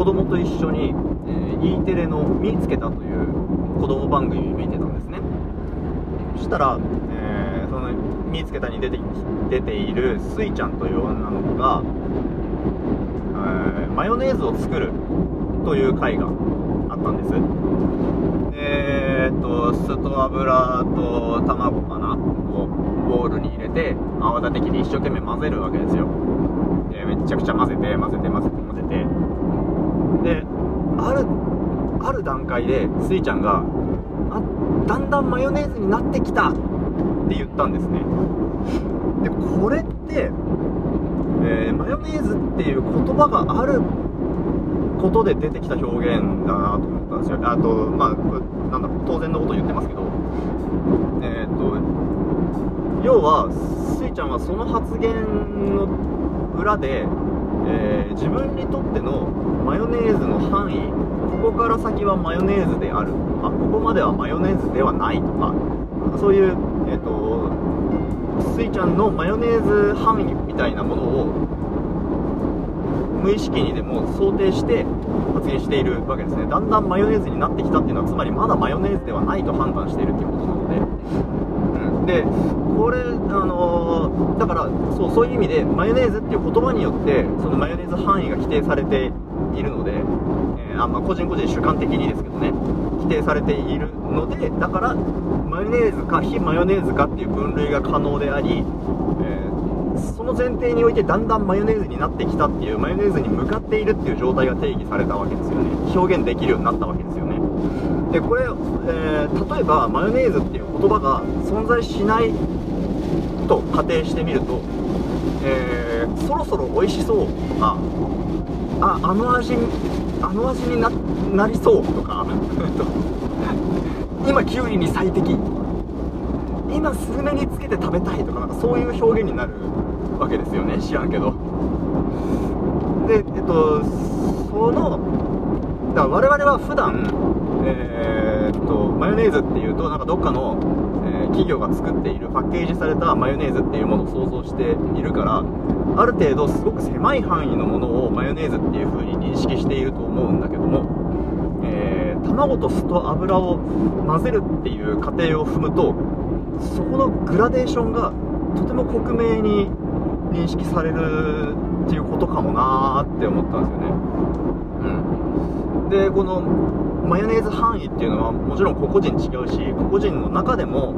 子供と一緒に、えー、E テレの「見つけた」という子供番組を見てたんですね。そしたら、えー、その「見つけた」に出て出ているスイちゃんという女の子が、えー、マヨネーズを作るという回があったんです。えー、っと酢と油と卵かな？をボウルに入れて泡立て器で一生懸命混ぜるわけですよ。でめちゃくちゃ混ぜて混ぜて混ぜて混ぜて。であるある段階でスイちゃんがあだんだんマヨネーズになってきたって言ったんですね。でこれって、えー、マヨネーズっていう言葉があることで出てきた表現だなと思ったんですよ。あとまあなんだろう当然のこと言ってますけど。えっ、と要はスイちゃんはその発言の裏で、えー、自分にとってのマヨネーズの範囲ここから先はマヨネーズである。あここまではマヨネーズではない。とかそういう、えーと、とスイちゃんのマヨネーズ範囲みたいなものを無意識にでも想定して発言しているわけですね。だんだんマヨネーズになってきたっていうのはつまりまだマヨネーズではないと判断しているっていうことなので、でこれあの、だからそうそういう意味でマヨネーズっていう言葉によってそのマヨネーズ範囲が規定されているので、えー、あまあ、個人個人主観的にですけどね規定されているのでだからマヨネーズか非マヨネーズかっていう分類が可能でありえその前提においてだんだんマヨネーズになってきたっていうマヨネーズに向かっているっていう状態が定義されたわけですよね。表現できるようになったわけですよね。でこれ、えー、例えばマヨネーズっていう言葉が存在しないと仮定してみると、えー、そろそろ美味しそう。とかああの味あの味にななりそうとか。今キュウリに最適。今スルメにつけて食べたいとかなんかそういう表現になるわけですよね。知らんけど。でえっとそのだから我々は普段えー、っとマヨネーズっていうとなんかどっかの、えー、企業が作っているパッケージされたマヨネーズっていうものを想像しているからある程度すごく狭い範囲のものをマヨネーズっていう風に認識していると思うんだけども、えー、卵と酢と油を混ぜるっていう過程を踏むとそこのグラデーションがとても克明に認識されるっていうことかもなーって思ったんですよね。うん。でこのマヨネーズ範囲っていうのはもちろん個々人違うし個々人の中でも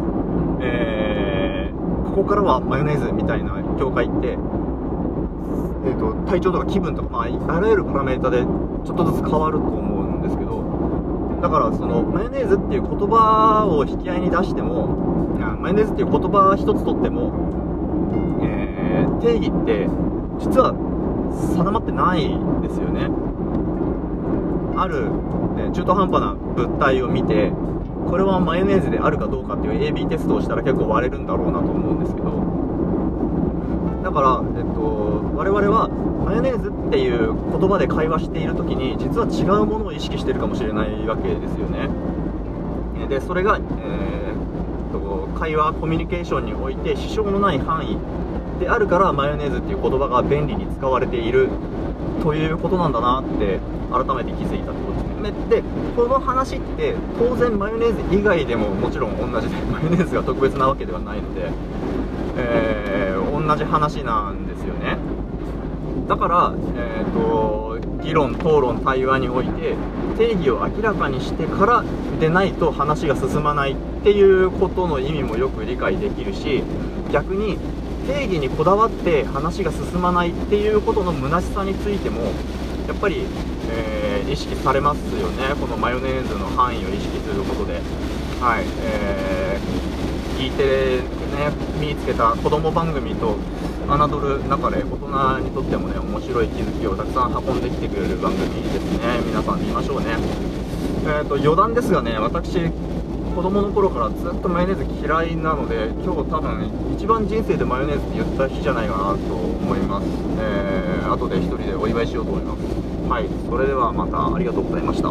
えー、ここからはマヨネーズみたいな境界ってえーと、体調とか気分とか、まあ、あらゆるパラメータでちょっとずつ変わると思うんですけどだからそのマヨネーズっていう言葉を引き合いに出してもマヨネーズっていう言葉一つとっても、定義って実は定まってないですよね。ある、ね、中途半端な物体を見てこれはマヨネーズであるかどうかっていう AB テストをしたら結構割れるんだろうなと思うんですけど。だから、えっと、我々はマヨネーズっていう言葉で会話している時に実は違うものを意識してるかもしれないわけですよね。でそれが、えー会話コミュニケーションにおいて支障のない範囲であるからマヨネーズっていう言葉が便利に使われているということなんだなって改めて気づいたってことですね。でこの話って当然マヨネーズ以外でももちろん同じでマヨネーズが特別なわけではないので、えー、同じ話なんですよね。だから、えーと、議論討論対話において定義を明らかにしてからでないと話が進まないっていうことの意味もよく理解できるし逆に定義にこだわって話が進まないっていうことの虚しさについてもやっぱり、えー、意識されますよね。このマヨネーズの範囲を意識することで。はい、えー、E テレね身につけた子供番組と侮る中で大人にとってもね面白い気づきをたくさん運んできてくれる番組ですね。皆さん見ましょうね。えーと、余談ですがね私子供の頃からずっとマヨネーズ嫌いなので今日多分一番人生でマヨネーズって言った日じゃないかなと思いますえー、後で1人でお祝いしようと思います。はい。それではまたありがとうございました。